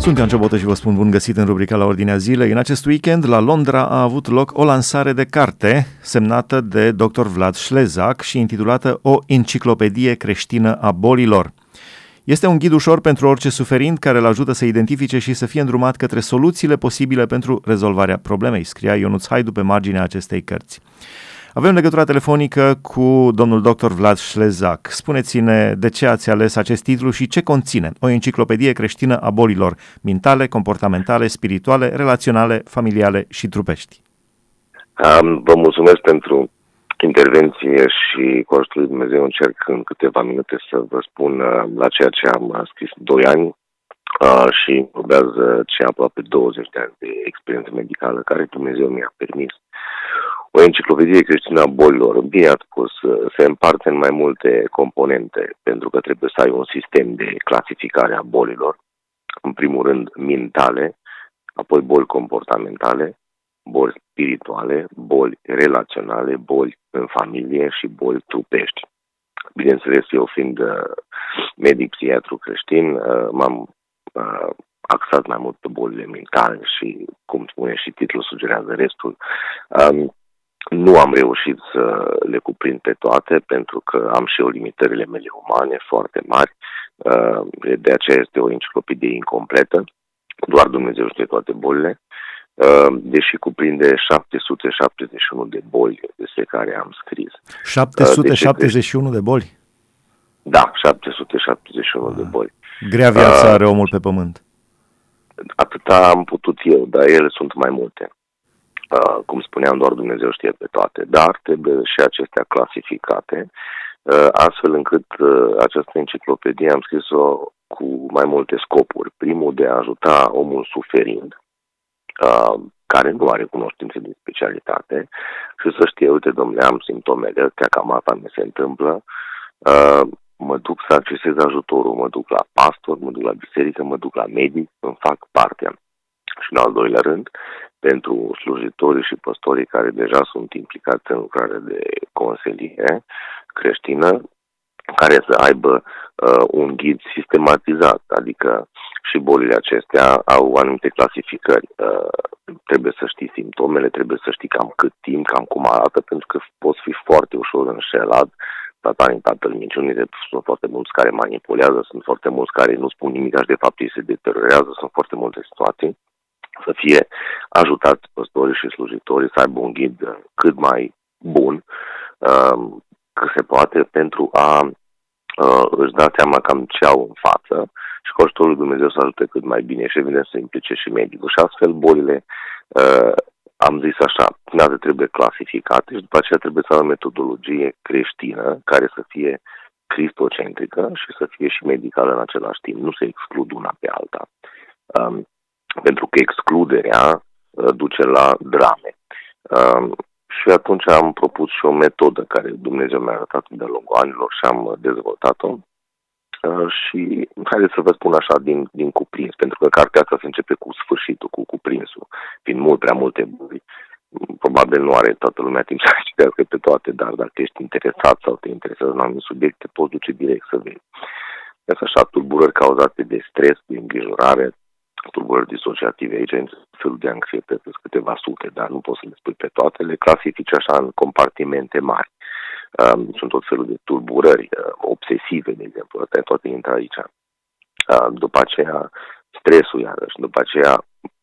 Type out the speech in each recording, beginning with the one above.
Sunt Ioan Ciobotă și vă spun bun găsit în rubrica la Ordinea Zilei. În acest weekend, la Londra, a avut loc o lansare de carte semnată de dr. Vlad Șlezac și intitulată O enciclopedie creștină a bolilor. Este un ghid ușor pentru orice suferind care îl ajută să identifice și să fie îndrumat către soluțiile posibile pentru rezolvarea problemei, scria Ionuț Haidu pe marginea acestei cărți. Avem legătura telefonică cu domnul dr. Vlad Șlezac. Spuneți-ne de ce ați ales acest titlu și ce conține o enciclopedie creștină a bolilor mentale, comportamentale, spirituale, relaționale, familiale și trupești. Um, vă mulțumesc pentru intervenție și cu ajutorul lui Dumnezeu încerc în câteva minute să vă spun uh, la ceea ce am scris 2 ani uh, și urmează ce aproape 20 de ani de experiență medicală care Dumnezeu mi-a permis o enciclopedie creștină a bolilor, bine ați spus, se împarte în mai multe componente, pentru că trebuie să ai un sistem de clasificare a bolilor, în primul rând mentale, apoi boli comportamentale, boli spirituale, boli relaționale, boli în familie și boli trupești. Bineînțeles, eu fiind uh, medic psihiatru creștin, uh, m-am uh, axat mai mult pe bolile mentale și, cum spune și titlul, sugerează restul. Um, nu am reușit să le cuprind pe toate pentru că am și eu limitările mele umane foarte mari. Uh, de aceea este o enciclopedie incompletă. Doar Dumnezeu știe toate bolile. Uh, deși cuprinde 771 de boli despre care am scris. 771 uh, de, de boli? Da, 771 ah. de boli. Grea viață are omul pe pământ. Atâta am putut eu, dar ele sunt mai multe. Uh, cum spuneam, doar Dumnezeu știe pe toate, dar trebuie și acestea clasificate, uh, astfel încât uh, această enciclopedie am scris-o cu mai multe scopuri. Primul de a ajuta omul suferind, care nu are cunoștințe de specialitate și să știe, uite, domnule, am simptomele, că cam asta mi se întâmplă, mă duc să accesez ajutorul, mă duc la pastor, mă duc la biserică, mă duc la medic, îmi fac partea. Și în al doilea rând, pentru slujitorii și păstorii care deja sunt implicați în lucrare de consiliere creștină, care să aibă uh, un ghid sistematizat, adică și bolile acestea au anumite clasificări. Uh, trebuie să știi simptomele, trebuie să știi cam cât timp, cam cum arată, pentru că poți fi foarte ușor înșelat. Satanii, tatăl minciunii, sunt foarte mulți care manipulează, sunt foarte mulți care nu spun nimic, și de fapt ei se deteriorează, sunt foarte multe situații să fie ajutați păstorii și slujitorii să aibă un ghid cât mai bun, um, că se poate, pentru a uh, își da seama cam ce au în față și cu ajutorul lui Dumnezeu să ajute cât mai bine și evident să implice și medicul. Și astfel bolile, uh, am zis așa, prima trebuie clasificate și după aceea trebuie să avem metodologie creștină care să fie cristocentrică și să fie și medicală în același timp, nu se exclud una pe alta. Um, pentru că excluderea uh, duce la drame. Um, și atunci am propus și o metodă care Dumnezeu mi-a arătat de lungul anilor și am dezvoltat-o. Uh, și haideți să vă spun așa din, din cuprins, pentru că cartea asta se începe cu sfârșitul, cu cuprinsul, fiind mult prea multe boli. Probabil nu are toată lumea timp să citească pe toate, dar dacă ești interesat sau te interesează în anumite subiecte, poți duce direct să vezi. Este așa, tulburări cauzate de stres, de îngrijorare, tulburări disociative, aici în felul de anxietăți, sunt câteva sute, dar nu poți să le spui pe toate, le clasifici așa în compartimente mari. Um, sunt tot felul de tulburări uh, obsesive, de exemplu, astea toate intră aici. Uh, după aceea, stresul, iarăși, după aceea,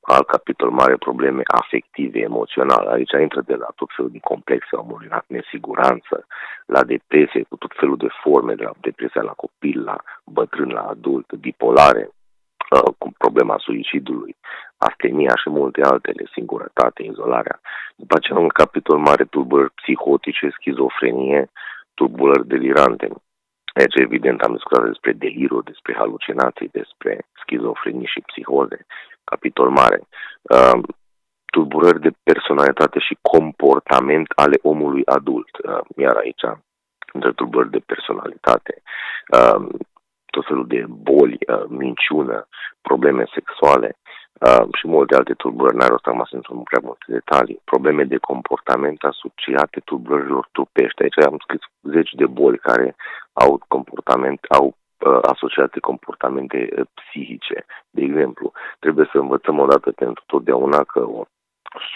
alt capitol mare, probleme afective, emoționale. Aici intră de la tot felul de complexe omului, la nesiguranță, la depresie, cu tot felul de forme, de la depresia la copil, la bătrân, la adult, bipolare, Uh, cu problema suicidului, astenia și multe altele, singurătate, izolarea. După aceea un capitol mare tulburări psihotice, schizofrenie, tulburări delirante. Deci, evident, am discutat despre delirul, despre halucinații, despre schizofrenie și psihoze. Capitol mare. Uh, tulburări de personalitate și comportament ale omului adult. Uh, iar aici, între tulburări de personalitate, uh, tot felul de boli, uh, minciună, probleme sexuale uh, și multe alte tulburări. N-are rost acum să intru în prea multe detalii. Probleme de comportament asociate tulburărilor trupești. Aici am scris zeci de boli care au comportament, au uh, asociate comportamente psihice. De exemplu, trebuie să învățăm odată pentru totdeauna că o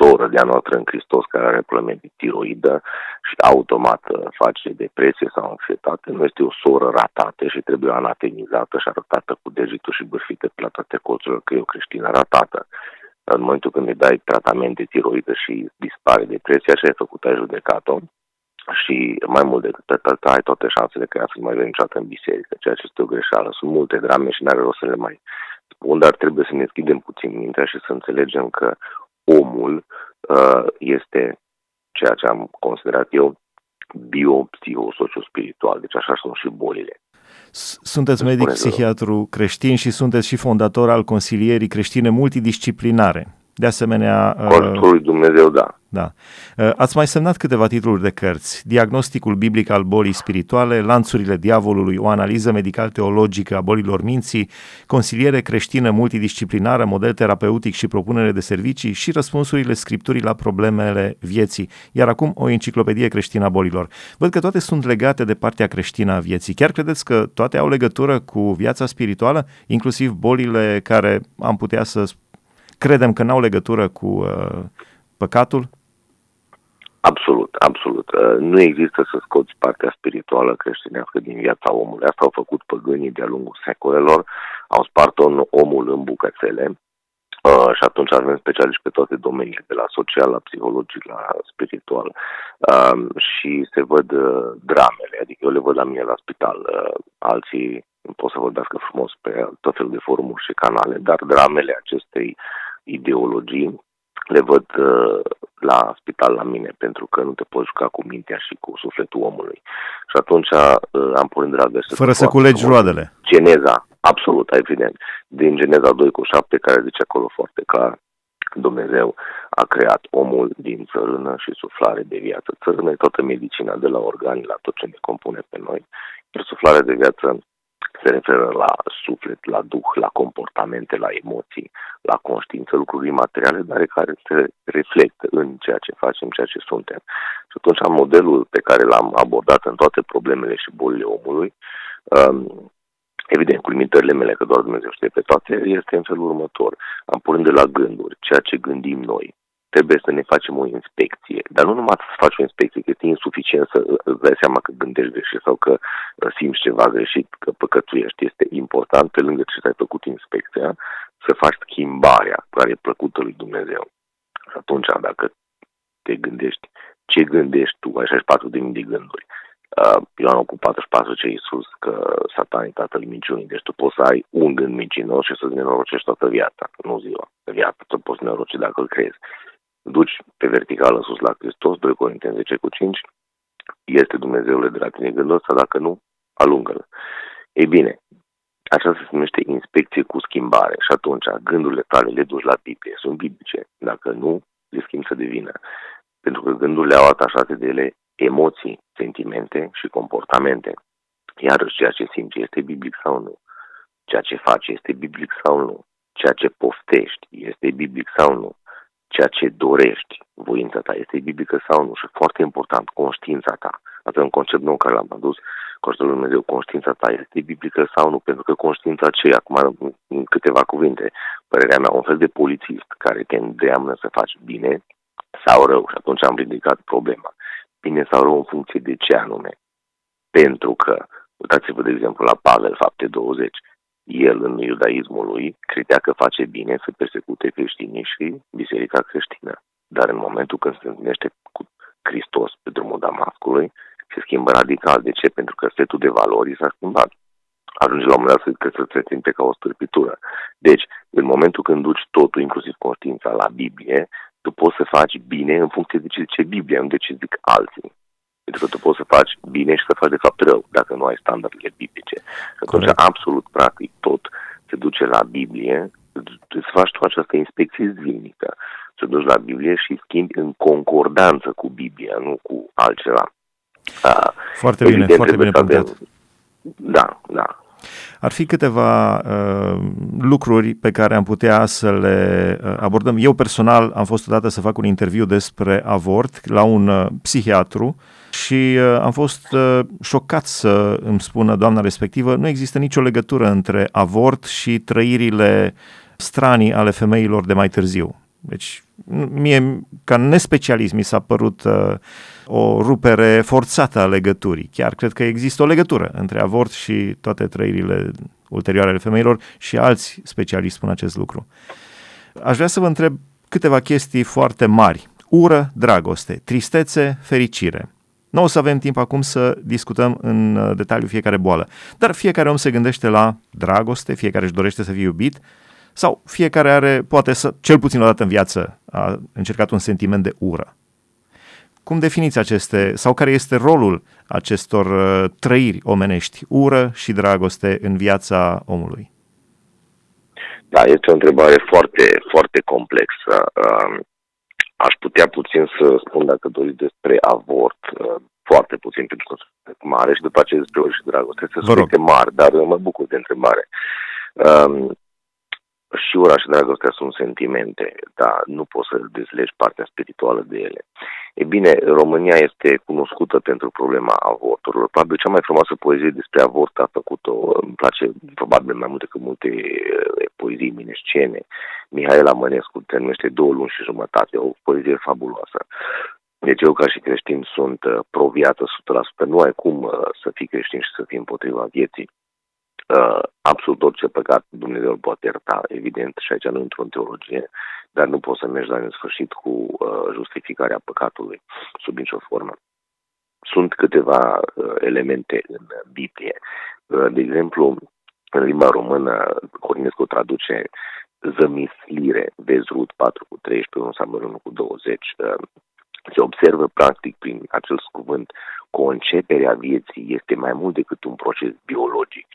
soră de-a noastră în Hristos care are probleme de tiroidă și automat face depresie sau anxietate, nu este o soră ratată și trebuie anatemizată și arătată cu degetul și bârfită pe la toate colțurile că e o creștină ratată. Dar în momentul când îi dai tratament de tiroidă și dispare depresia și ai făcut, ai judecat-o, și mai mult decât atât, ai toate șansele că ea să nu mai veni niciodată în biserică, ceea ce este o greșeală. Sunt multe drame și n-are rost să le mai spun, dar trebuie să ne deschidem puțin mintea și să înțelegem că omul uh, este ceea ce am considerat eu bio, psiho, socio-spiritual, deci așa sunt și bolile. Sunteți medic psihiatru creștin și sunteți și fondator al consilierii creștine multidisciplinare. De asemenea... Cu ajutorul lui Dumnezeu, da. Da. Uh, ați mai semnat câteva titluri de cărți. Diagnosticul biblic al bolii spirituale, Lanțurile diavolului, o analiză medical-teologică a bolilor minții, consiliere creștină multidisciplinară, model terapeutic și propunere de servicii și răspunsurile scripturii la problemele vieții. Iar acum o enciclopedie creștină a bolilor. Văd că toate sunt legate de partea creștină a vieții. Chiar credeți că toate au legătură cu viața spirituală, inclusiv bolile care am putea să credem că n-au legătură cu uh, păcatul? Absolut, absolut. Uh, nu există să scoți partea spirituală creștinească din viața omului. Asta au făcut păgânii de-a lungul secolelor. Au spart omul în bucățele uh, și atunci avem specialiști pe toate domeniile, de la social, la psihologic, la spiritual. Uh, și se văd uh, dramele, adică eu le văd la mine la spital, uh, alții pot să vorbească frumos pe tot felul de forumuri și canale, dar dramele acestei ideologii le văd uh, la spital la mine, pentru că nu te poți juca cu mintea și cu sufletul omului. Și atunci uh, am pornit de la găsesc. Fără să culegi roadele. Geneza, absolut, evident. Din Geneza 2 cu 7, care zice acolo foarte clar, Dumnezeu a creat omul din țărână și suflare de viață. Țărână e toată medicina, de la organe la tot ce ne compune pe noi. Iar suflarea de viață se referă la suflet, la duh, la comportamente, la emoții, la conștiință, lucruri materiale, dar care se reflectă în ceea ce facem, ceea ce suntem. Și atunci modelul pe care l-am abordat în toate problemele și bolile omului, um, evident, cu limitările mele, că doar Dumnezeu știe pe toate, este în felul următor. Am pornit de la gânduri, ceea ce gândim noi, trebuie să ne facem o inspecție. Dar nu numai să faci o inspecție, că este insuficient să îți dai seama că gândești greșit sau că uh, simți ceva greșit, că păcătuiești. Este important, pe lângă ce ai făcut inspecția, să faci schimbarea care e plăcută lui Dumnezeu. Și atunci, dacă te gândești, ce gândești tu, ai 64.000 de gânduri. Uh, Ioan cu 44 ce Iisus că satan e tatăl minciunii, deci tu poți să ai un gând mincinos și să-ți nenorocești toată viața, nu ziua, viața, tu poți nenoroci dacă îl crezi duci pe verticală sus la Hristos, 2 Corinteni 10 cu 5, este Dumnezeule de la tine gândul ăsta, dacă nu, alungă-l. Ei bine, așa se numește inspecție cu schimbare și atunci gândurile tale le duci la Biblie, sunt biblice. Dacă nu, le schimbi să devină. Pentru că gândurile au atașate de ele emoții, sentimente și comportamente. Iar ceea ce simți este biblic sau nu. Ceea ce faci este biblic sau nu. Ceea ce poftești este biblic sau nu ceea ce dorești, voința ta, este biblică sau nu. Și foarte important, conștiința ta. Asta e un concept nou care l-am adus, conștiința lui Dumnezeu, conștiința ta este biblică sau nu, pentru că conștiința ce, acum în câteva cuvinte, părerea mea, un fel de polițist care te îndeamnă să faci bine sau rău. Și atunci am ridicat problema. Bine sau rău în funcție de ce anume. Pentru că, uitați-vă de exemplu la Pavel, fapte 20, el în iudaismul lui credea că face bine să persecute creștinii și biserica creștină. Dar în momentul când se întâlnește cu Hristos pe drumul Damascului, se schimbă radical. De ce? Pentru că setul de valori s-a schimbat. Ajunge la un moment dat să se simte ca o stârpitură. Deci, în momentul când duci totul, inclusiv conștiința, la Biblie, tu poți să faci bine în funcție de ce zice Biblia, nu de ce zic alții. Pentru că tu poți să faci bine și să faci de fapt rău, dacă nu ai standardele biblice. Și atunci, Corect. absolut, practic, tot se duce la Biblie, să faci tu această inspecție zilnică, să duci la Biblie și schimbi în concordanță cu Biblia, nu cu altceva. Foarte bine, Evident, foarte bine punctat. Da, da. Ar fi câteva uh, lucruri pe care am putea să le uh, abordăm. Eu personal am fost odată să fac un interviu despre avort la un uh, psihiatru și uh, am fost uh, șocat să îmi spună doamna respectivă, nu există nicio legătură între avort și trăirile stranii ale femeilor de mai târziu. Deci, mie, ca nespecialist, mi s-a părut uh, o rupere forțată a legăturii. Chiar cred că există o legătură între avort și toate trăirile ulterioare ale femeilor și alți specialiști spun acest lucru. Aș vrea să vă întreb câteva chestii foarte mari. Ură, dragoste, tristețe, fericire. Nu o să avem timp acum să discutăm în uh, detaliu fiecare boală, dar fiecare om se gândește la dragoste, fiecare își dorește să fie iubit, sau fiecare are, poate să, cel puțin o dată în viață, a încercat un sentiment de ură. Cum definiți aceste, sau care este rolul acestor uh, trăiri omenești, ură și dragoste în viața omului? Da, este o întrebare foarte, foarte complexă. Um, aș putea puțin să spun, dacă doriți, despre avort, uh, foarte puțin, pentru că sunt mare și după aceea despre ură și dragoste. Să subiecte mari, dar mă bucur de întrebare. Um, și ura și dragostea sunt sentimente, dar nu poți să dezlegi partea spirituală de ele. E bine, România este cunoscută pentru problema avorturilor. Probabil cea mai frumoasă poezie despre avort a făcut-o, îmi place probabil mai mult decât multe eh, poezii minescene. Mihaela Mănescu se numește Două luni și jumătate, o poezie fabuloasă. Deci eu ca și creștin sunt eh, pro-viață 100%. Nu ai cum eh, să fii creștin și să fii împotriva vieții uh, absolut orice păcat Dumnezeu îl poate ierta, evident, și aici nu intru în teologie, dar nu poți să mergi la sfârșit cu uh, justificarea păcatului sub nicio formă. Sunt câteva uh, elemente în Biblie. Uh, de exemplu, în limba română, Corinescu traduce zămislire, vezi Rut 4 cu 13, 1 Samuel 1 cu 20. Uh, se observă practic prin acel cuvânt conceperea vieții este mai mult decât un proces biologic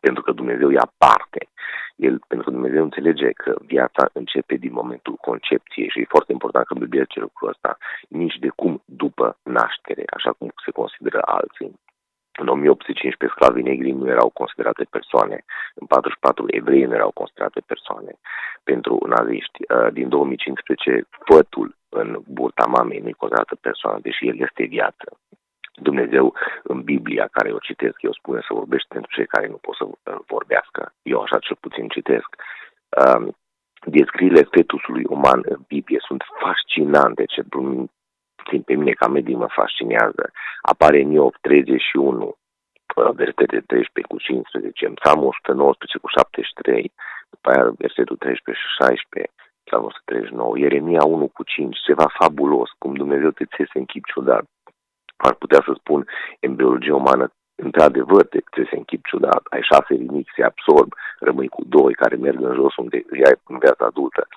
pentru că Dumnezeu ia parte. El, pentru că Dumnezeu înțelege că viața începe din momentul concepției și e foarte important că Biblia zice lucrul ăsta, nici de cum după naștere, așa cum se consideră alții. În 1815 sclavii negri nu erau considerate persoane, în 44 evrei nu erau considerate persoane pentru naziști. Uh, din 2015 fătul în burta mamei nu e considerată persoană, deși el este viață. Dumnezeu în Biblia, care o citesc, eu spune să vorbești pentru cei care nu pot să vorbească. Eu așa cel puțin citesc. Um, descrierile fetusului uman în Biblie sunt fascinante, ce puțin pe mine ca medic mă fascinează. Apare în Iov 31, uh, versetele 13 cu 15, în Psalmul 119 cu 73, după aia versetul 13 și 16, Psalmul 139, Ieremia 1 cu 5, ceva fabulos, cum Dumnezeu te țese în chip ciudat ar putea să spun, în biologie umană, într-adevăr, te, te se închip ciudat, ai șase rinichi, se absorb, rămâi cu doi care merg în jos unde ai în viața adultă.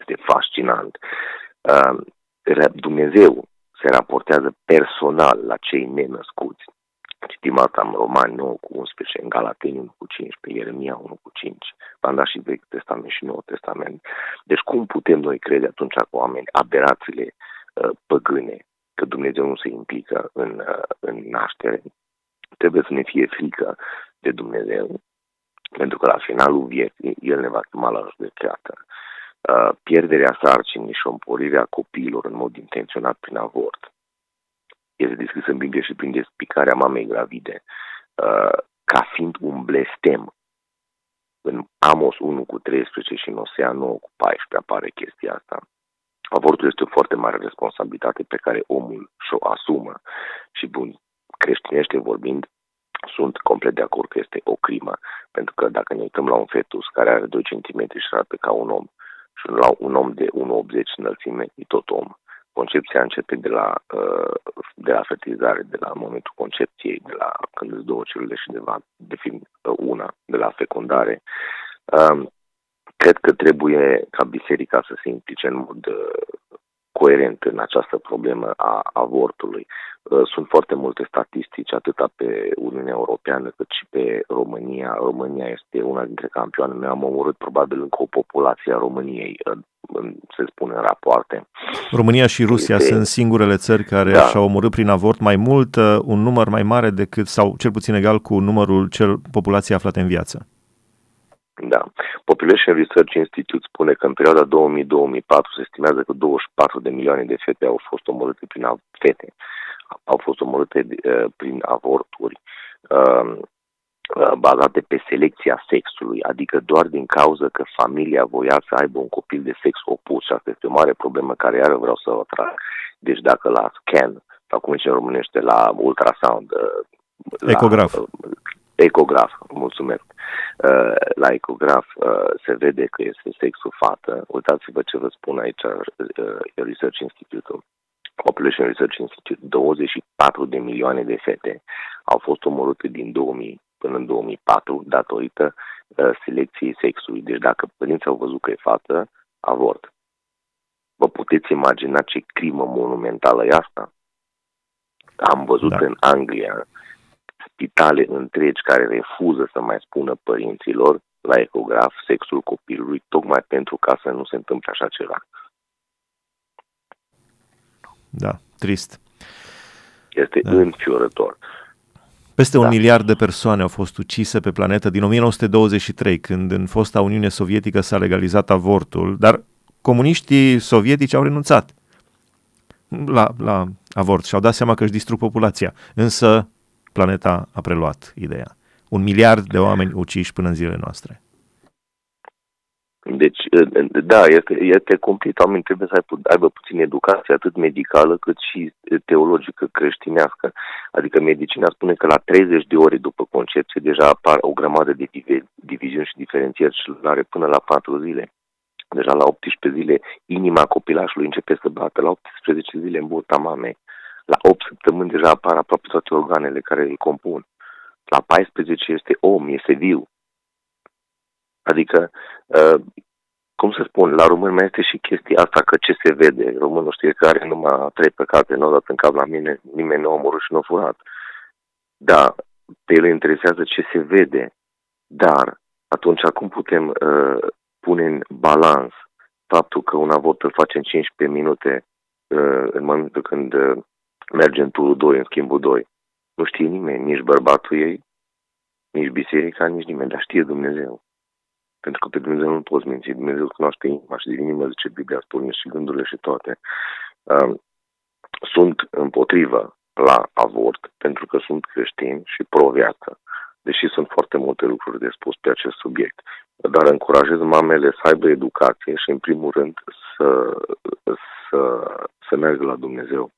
Este fascinant. Uh, Dumnezeu se raportează personal la cei nenăscuți. Citim asta în Romani 9 cu 11, în Galateni 1 cu 15, Ieremia 1 cu 5, v-am dat și Vechi Testament și Nou Testament. Deci cum putem noi crede atunci cu oameni aberațiile uh, păgâne că Dumnezeu nu se implică în, uh, în naștere. Trebuie să ne fie frică de Dumnezeu, pentru că la finalul vieții El ne va chema la judecată. Uh, pierderea sarcinii și împorirea copiilor în mod intenționat prin avort este descris în Biblie și prin despicarea mamei gravide uh, ca fiind un blestem. În Amos 1 cu 13 și în Osea 9 cu 14 apare chestia asta. Avortul este o foarte mare responsabilitate pe care omul și-o asumă și bun, creștinește vorbind, sunt complet de acord că este o crimă, pentru că dacă ne uităm la un fetus care are 2 cm și arată ca un om și la un om de 1,80 înălțime, e tot om. Concepția începe de la, uh, de la fertilizare, de la momentul concepției, de la când îți două celule și de, la, de fi uh, una, de la fecundare. Um, Cred că trebuie ca biserica să se implice în mod uh, coerent în această problemă a avortului. Uh, sunt foarte multe statistici, atât pe Uniunea Europeană cât și pe România. România este una dintre campioane. Noi am omorât probabil încă o populație a României, uh, se spune în rapoarte. România și Rusia este... sunt singurele țări care da. și-au omorât prin avort mai mult, un număr mai mare decât, sau cel puțin egal cu numărul cel populației aflate în viață. Da. Population Research Institute spune că în perioada 2000-2004 se estimează că 24 de milioane de fete au fost omorâte prin fete, au fost omorâte uh, prin avorturi. Uh, uh, bazate pe selecția sexului, adică doar din cauza că familia voia să aibă un copil de sex opus și asta este o mare problemă care iară vreau să o trag. Deci dacă la scan, sau cum zice în românește, la ultrasound, la, ecograf. Ecograf, mulțumesc. La ecograf se vede că este sexul fată. Uitați-vă ce vă spun aici, Research Institute Population Research Institute, 24 de milioane de fete au fost omorâte din 2000 până în 2004 datorită uh, selecției sexului. Deci dacă părinții au văzut că e fată, avort. Vă puteți imagina ce crimă monumentală e asta? Am văzut da. în Anglia spitale întregi care refuză să mai spună părinților la ecograf sexul copilului, tocmai pentru ca să nu se întâmple așa ceva. Da, trist. Este da. înfiorător. Peste da. un miliard de persoane au fost ucise pe planetă din 1923, când în fosta Uniune Sovietică s-a legalizat avortul, dar comuniștii sovietici au renunțat la, la avort și au dat seama că își distrug populația. Însă planeta a preluat ideea. Un miliard de oameni uciși până în zilele noastre. Deci, da, este, este complet. Oamenii trebuie să aibă puțin educație, atât medicală cât și teologică creștinească. Adică medicina spune că la 30 de ore după concepție deja apar o grămadă de diviziuni și diferențieri celulare până la 4 zile. Deja la 18 zile inima copilașului începe să bată, la 18 zile în burta mamei. La 8 săptămâni deja apar aproape toate organele care îl compun. La 14 este om, este viu. Adică, uh, cum să spun, la român mai este și chestia asta că ce se vede. Românul știe că are numai trei păcate, nu dat în cap la mine, nimeni nu a omorât și nu a furat. Da, pe el interesează ce se vede, dar atunci cum putem uh, pune în balans faptul că un avort îl face în 15 minute uh, în momentul când uh, merge în turul 2, în schimbul 2. Nu știe nimeni, nici bărbatul ei, nici biserica, nici nimeni, dar știe Dumnezeu. Pentru că pe Dumnezeu nu poți minți. Dumnezeu cunoaște inima și din inimă, zice Biblia, spune și gândurile și toate. Sunt împotrivă la avort pentru că sunt creștin și pro-viață, deși sunt foarte multe lucruri de spus pe acest subiect. Dar încurajez mamele să aibă educație și, în primul rând, să, să, să meargă la Dumnezeu.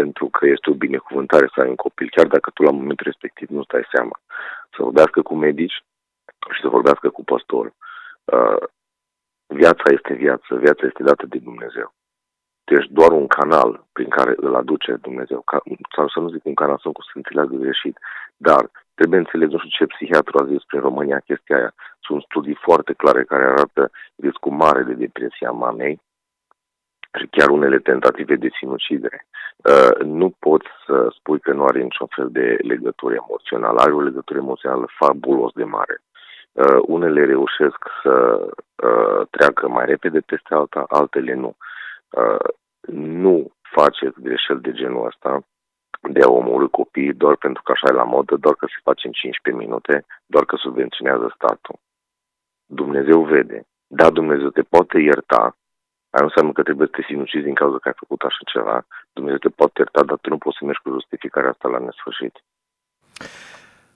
Pentru că este o binecuvântare să ai un copil, chiar dacă tu la momentul respectiv nu stai seama. Să vorbească cu medici, și să vorbească cu păstor. Uh, viața este viață, viața este dată de Dumnezeu. Deci doar un canal prin care îl aduce Dumnezeu, ca, sau să nu zic un canal, sau cum să înțeleagă greșit, dar trebuie înțeles, nu știu ce psihiatru a zis prin România chestia aia. Sunt studii foarte clare care arată riscul mare de depresia mamei și chiar unele tentative de sinucidere. Uh, nu poți să spui că nu are niciun fel de legătură emoțională. Are o legătură emoțională fabulos de mare. Uh, unele reușesc să uh, treacă mai repede peste alta, altele nu. Uh, nu faceți greșeli de genul ăsta de a omorâ copiii doar pentru că așa e la modă, doar că se face în 15 minute, doar că subvenționează statul. Dumnezeu vede. Da, Dumnezeu te poate ierta, aia nu înseamnă că trebuie să te sinucizi din cauza că ai făcut așa ceva. Dumnezeu te poate ierta, dar tu nu poți să mergi cu justificarea asta la nesfârșit.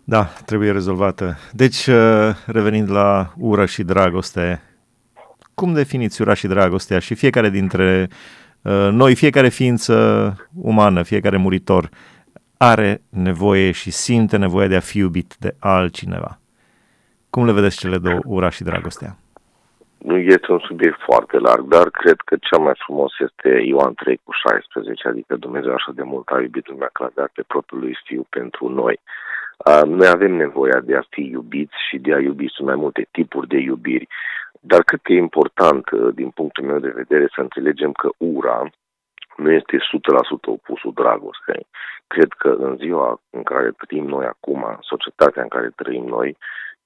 Da, trebuie rezolvată. Deci, uh, revenind la ură și dragoste, cum definiți ura și dragostea și fiecare dintre uh, noi, fiecare ființă umană, fiecare muritor, are nevoie și simte nevoia de a fi iubit de altcineva. Cum le vedeți cele două, ura și dragostea? Nu este un subiect foarte larg, dar cred că cel mai frumos este Ioan 3 cu 16, adică Dumnezeu așa de mult a iubit lumea că a dat pe propriul lui Fiu pentru noi. Noi avem nevoia de a fi iubiți și de a iubi. Sunt mai multe tipuri de iubiri. Dar cât e important, uh, din punctul meu de vedere, să înțelegem că ura nu este 100% opusul dragostei. Cred că în ziua în care trăim noi acum, societatea în care trăim noi,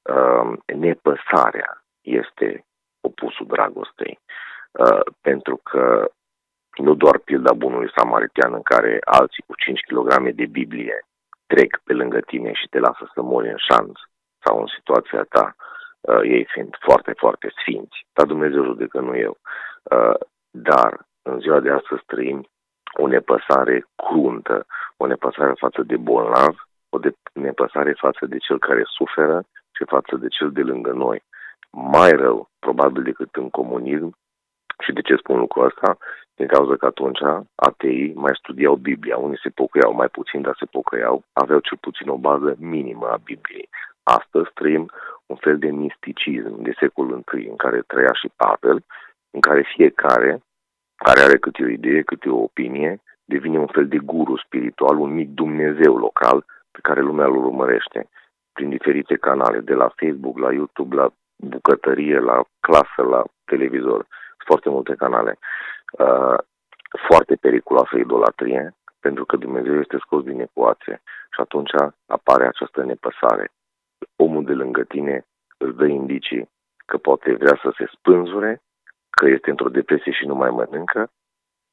uh, nepăsarea este opusul dragostei. Uh, pentru că nu doar pilda bunului samaritian în care alții cu 5 kg de Biblie trec pe lângă tine și te lasă să mori în șanț sau în situația ta, uh, ei fiind foarte, foarte sfinți. Dar Dumnezeu judecă, nu eu. Uh, dar în ziua de astăzi trăim o nepăsare cruntă, o nepăsare față de bolnav, o de nepăsare față de cel care suferă și față de cel de lângă noi. Mai rău, probabil, decât în comunism. Și de ce spun lucrul ăsta? Din cauza că atunci ateii mai studiau Biblia. Unii se pocăiau mai puțin, dar se pocăiau. Aveau cel puțin o bază minimă a Bibliei. Astăzi trăim un fel de misticism de secolul I în care trăia și Pavel, în care fiecare care are câte o idee, câte o opinie, devine un fel de guru spiritual, un mic Dumnezeu local pe care lumea îl urmărește prin diferite canale, de la Facebook, la YouTube, la bucătărie, la clasă, la televizor, foarte multe canale. Uh, foarte periculoasă idolatrie, pentru că Dumnezeu este scos din ecuație și atunci apare această nepăsare. Omul de lângă tine îți dă indicii că poate vrea să se spânzure, că este într-o depresie și nu mai mănâncă,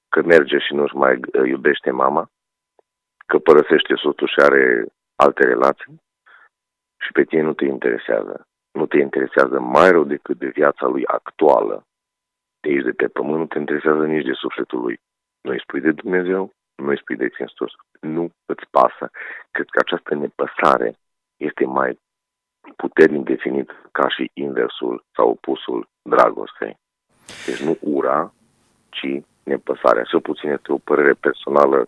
că merge și nu-și mai uh, iubește mama, că părăsește soțul și are alte relații și pe tine nu te interesează. Nu te interesează mai rău decât de viața lui actuală. De aici de pe pământ nu te interesează nici de sufletul lui. Nu îi spui de Dumnezeu, nu îi spui de Hristos. Nu îți pasă. Cred că această nepăsare este mai puternic definit ca și inversul sau opusul dragostei. Deci nu ura, ci nepăsarea. Cel puțin este o părere personală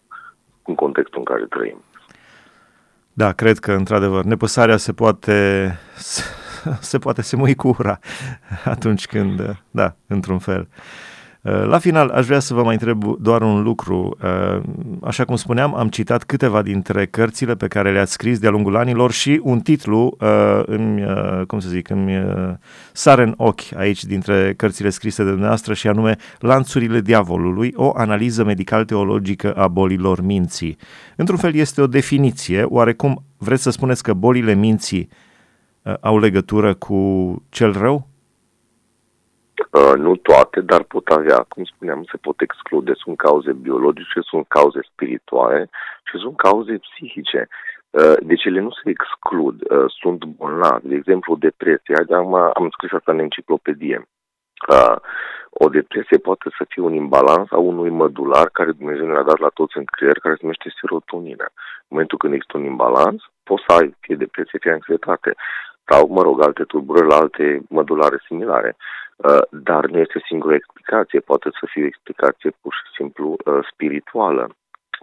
în contextul în care trăim. Da, cred că, într-adevăr, nepăsarea se poate, se poate semui cu ura atunci când, da, într-un fel. Uh, la final, aș vrea să vă mai întreb doar un lucru. Uh, așa cum spuneam, am citat câteva dintre cărțile pe care le-ați scris de-a lungul anilor și un titlu uh, îmi, cum să zic, îmi sare în ochi aici dintre cărțile scrise de dumneavoastră și anume Lanțurile diavolului, o analiză medical-teologică a bolilor minții. Într-un fel este o definiție, oarecum vreți să spuneți că bolile minții au legătură cu cel rău? Uh, nu toate, dar pot avea, cum spuneam, se pot exclude. Sunt cauze biologice, sunt cauze spirituale și sunt cauze psihice. Uh, deci ele nu se exclud, uh, sunt bolnavi. De exemplu, depresie. Am, am scris asta în enciclopedie. O depresie poate să fie un imbalans a unui mădular care Dumnezeu ne-a dat la toți în creier, care se numește serotonină. În momentul când există un imbalans, poți să ai fie depresie, fie anxietate sau, mă rog, alte tulburări la alte mădulare similare. Uh, dar nu este singura explicație, poate să fie o explicație pur și simplu uh, spirituală,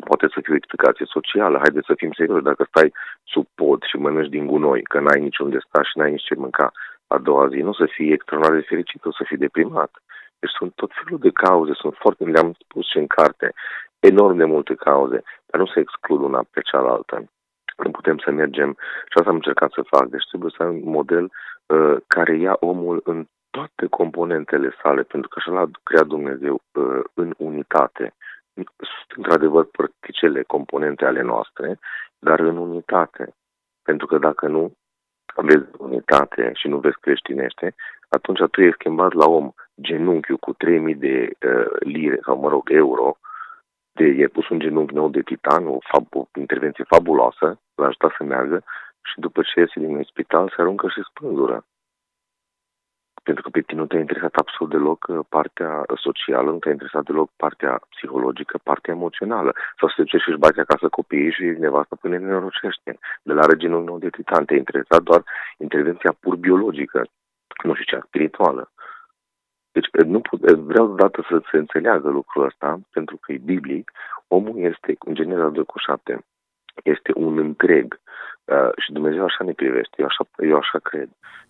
poate să fie o explicație socială. Haideți să fim serioși, dacă stai sub pod și mănânci din gunoi, că n-ai niciun de sta și n-ai nici ce mânca a doua zi, nu să fii extraordinar de fericit, o să fii deprimat. Deci sunt tot felul de cauze, sunt foarte, le-am spus și în carte, enorm de multe cauze, dar nu se exclud una pe cealaltă. Nu putem să mergem, și asta am încercat să fac, deci trebuie să ai un model uh, care ia omul în toate componentele sale, pentru că așa l-a creat Dumnezeu uh, în unitate. Sunt într-adevăr particele, componente ale noastre, dar în unitate. Pentru că dacă nu vezi unitate și nu vezi creștinește, atunci tu ești schimbat la om genunchiul cu 3000 de uh, lire sau, mă rog, euro, de, e pus un genunchi nou de titan, o, fab, o intervenție fabuloasă, l-a ajutat să meargă și după ce iese din spital se aruncă și spânzură pentru că pe tine nu te-a interesat absolut deloc uh, partea socială, nu te-a interesat deloc partea psihologică, partea emoțională. Sau să te duci și își bagi acasă copiii și nevasta până ne nenorociște. De la reginul nou de titan te-a interesat doar intervenția pur biologică, nu știu cea spirituală. Deci nu put, vreau dată să se înțeleagă lucrul ăsta, pentru că e biblic, omul este, în general 2 cu 7, este un întreg. Uh, și Dumnezeu așa ne privește, eu așa, eu așa cred.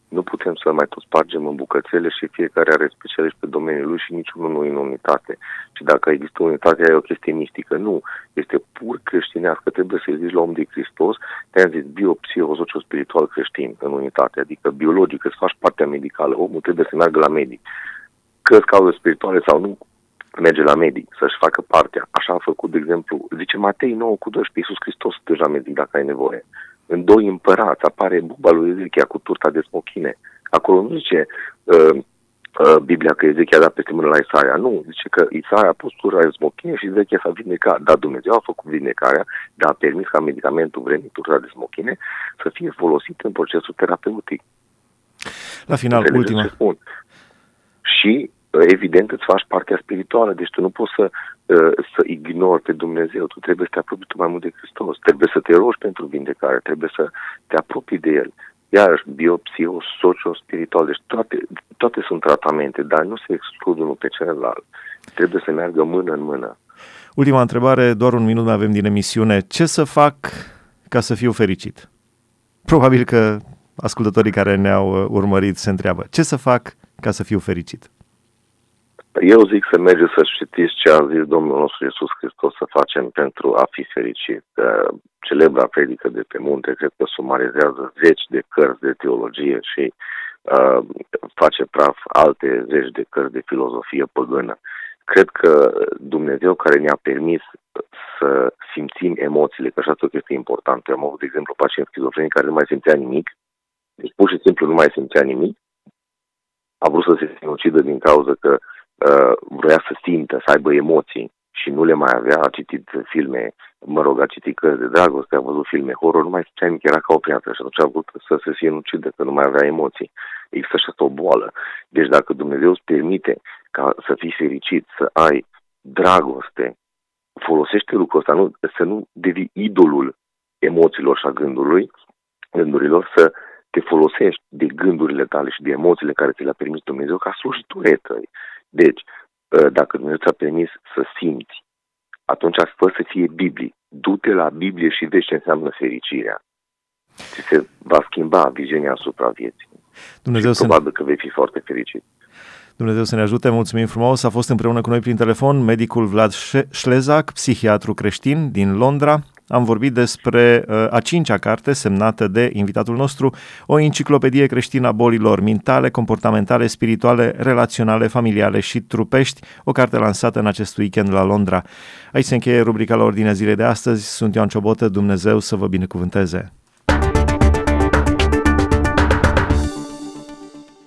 Nu putem să mai tot spargem în bucățele și fiecare are specialiști pe domeniul lui și niciunul nu e în unitate. Și dacă există unitate, e o chestie mistică. Nu, este pur creștinească. Trebuie să-i zici la om de Hristos, te-am zis bio, spiritual creștin în unitate. Adică biologic, să faci partea medicală. Omul trebuie să meargă la medic. Că cauze spirituale sau nu, merge la medic să-și facă partea. Așa a făcut, de exemplu, zice Matei 9 cu 12, Iisus Hristos deja medic dacă ai nevoie. În doi împărați apare buba lui Ezechia cu turta de smochine. Acolo nu zice uh, uh, Biblia că Ezechia a dat peste mână la Isaia. Nu, zice că Isaia a pus turta de smochine și Ezechia s-a vindecat. Dar Dumnezeu a făcut vindecarea, dar a permis ca medicamentul vremit turta de smochine să fie folosit în procesul terapeutic. La final, ultima. Și evident îți faci partea spirituală, deci tu nu poți să uh, să ignori pe Dumnezeu, tu trebuie să te apropii tu mai mult de Hristos, trebuie să te rogi pentru vindecare, trebuie să te apropii de El. Iarăși, biopsio, socio-spiritual, deci toate, toate sunt tratamente, dar nu se exclud unul pe celălalt. Trebuie să meargă mână în mână. Ultima întrebare, doar un minut mai avem din emisiune. Ce să fac ca să fiu fericit? Probabil că ascultătorii care ne-au uh, urmărit se întreabă, ce să fac ca să fiu fericit? Eu zic să mergeți să citiți ce a zis Domnul nostru Iisus Hristos să facem pentru a fi fericit. Celebra predică de pe munte, cred că sumarizează zeci de cărți de teologie și uh, face praf alte zeci de cărți de filozofie păgână. Cred că Dumnezeu care ne-a permis să simțim emoțiile, că așa tot este important. Eu am avut, de exemplu, pacient schizofrenic care nu mai simțea nimic, deci pur și simplu nu mai simțea nimic, a vrut să se sinucidă din cauza că uh, vrea să simtă, să aibă emoții și nu le mai avea, a citit filme, mă rog, a citit cărți de dragoste, a văzut filme horror, nu mai simțea nimic, era ca o piatră și atunci a vrut să se sinucidă, că nu mai avea emoții. Există și asta o boală. Deci dacă Dumnezeu îți permite ca să fii fericit, să ai dragoste, folosește lucrul ăsta, nu, să nu devii idolul emoțiilor și a gândului, gândurilor, să te folosești de gândurile tale și de emoțiile care ți le-a permis Dumnezeu ca slujitori tăi. Deci, ă, dacă Dumnezeu ți-a permis să simți, atunci fă să fie Biblie. Du-te la Biblie și vezi ce înseamnă fericirea. Ți se va schimba viziunea asupra vieții. Dumnezeu și probabil că vei fi foarte fericit. Dumnezeu să ne ajute, mulțumim frumos. A fost împreună cu noi prin telefon medicul Vlad Șlezac, psihiatru creștin din Londra. Am vorbit despre uh, a cincea carte semnată de invitatul nostru, o enciclopedie creștină a bolilor mentale, comportamentale, spirituale, relaționale, familiale și trupești, o carte lansată în acest weekend la Londra. Aici se încheie rubrica la ordinea zilei de astăzi. Sunt Ioan Ciobotă, Dumnezeu să vă binecuvânteze!